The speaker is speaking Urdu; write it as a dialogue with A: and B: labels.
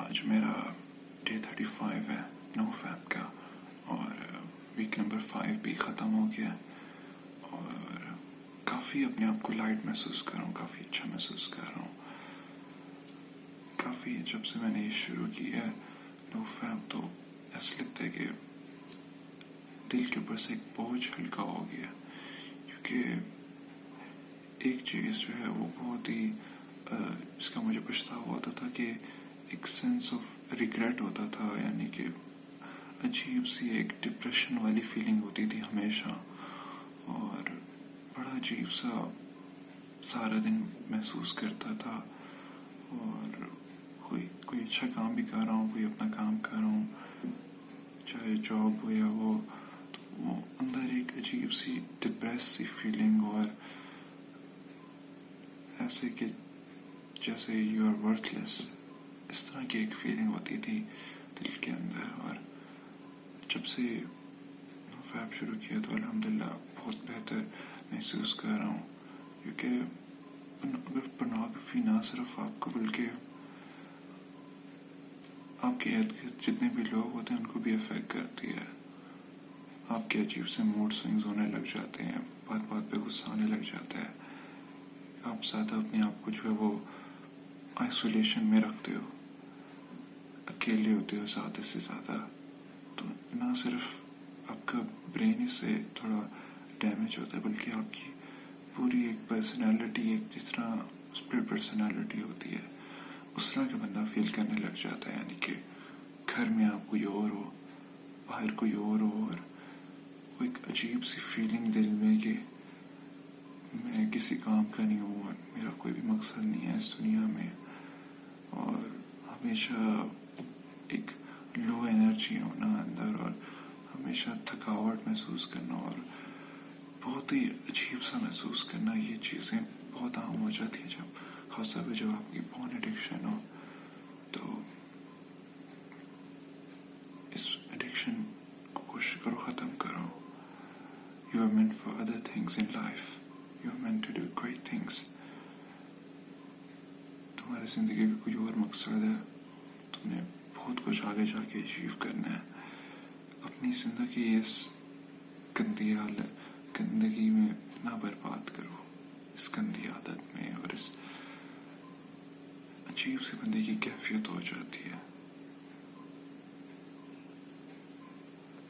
A: آج میرا ڈے تھرٹی فائیو ہے، نو فیب کا، اور ویک نمبر فائیو بھی ختم ہو گیا اور کافی اپنے آپ کو لائٹ محسوس کر رہا ہوں، کافی اچھا محسوس کر رہا ہوں۔ کافی جب سے میں نے یہ شروع کی ہے، نو فیب تو ایسا لگتا ہے کہ دل کے اوپر سے ایک بوجھ ہلکا ہو گیا کیونکہ ایک چیز جو ہے وہ بہت ہی اس کا مجھے پچھتاوا ہوتا تھا کہ ایک سینس آف ریگریٹ ہوتا تھا یعنی کہ عجیب سی ایک ڈپریشن والی فیلنگ ہوتی تھی ہمیشہ۔ اور بڑا عجیب سا سارا دن محسوس کرتا تھا۔ اور کوئی کوئی اچھا کام بھی کر رہا ہوں، کوئی اپنا کام کر رہا ہوں، چاہے جاب ہو یا وہ، تو وہ اندر ایک عجیب سی ڈپریس سی فیلنگ اور ایسے کہ جیسے یو آر ورتھ لیس اس طرح کی ایک فیلنگ ہوتی تھی دل کے اندر اور جب سے فیب شروع کیا تو الحمدللہ بہت بہتر محسوس کر رہا ہوں۔ کیونکہ اگر پورنوگرافی نہ صرف آپ کو بلکہ آپ کے ارد گرد جتنے بھی لوگ ہوتے ہیں ان کو بھی افیکٹ کرتی ہے۔ آپ کے عجیب سے موڈ سوئنگز ہونے لگ جاتے ہیں، بات بات پہ غصہ آنے لگ جاتا ہے۔ آپ زیادہ اپنے آپ کو جو ہے وہ آئسولیشن میں رکھتے ہو۔ اکیلے ہوتے ہو زیادہ سے زیادہ، تو نہ صرف آپ کا برین اس سے تھوڑا ڈیمیج ہوتا ہے، بلکہ آپ کی پوری ایک پرسنالٹی ایک جس طرح اسپرٹ پرسنالٹی ہوتی ہے، اس طرح کا بندہ فیل کرنے لگ جاتا ہے یعنی کہ گھر میں آپ کوئی اور ہو، باہر کوئی اور ہو، اور وہ ایک عجیب سی فیلنگ دل میں کہ میں کسی کام کا نہیں ہوں اور میرا کوئی بھی مقصد نہیں ہے اس دنیا میں۔ ہمیشہ ایک لو انرجی ہونا اندر اور ہمیشہ تھکاوٹ محسوس کرنا اور بہت ہی عجیب سا محسوس کرنا یہ چیزیں بہت عام ہو جاتی ہیں جب خاص طور پہ جب آپ کی بون ایڈکشن ہو تو اس ایڈکشن کو کوشش کرو، ختم کرو۔ You are meant for other things in life you are meant to do great things ہماری زندگی کا کوئی اور مقصد ہے تم نے بہت کچھ آگے جا کے اچیو کرنا ہے۔ اپنی زندگی اس گندی حالت گندگی میں نہ برباد کرو۔ اس گندی عادت میں اور اس عجیب سی بندے کی کیفیت ہو جاتی ہے۔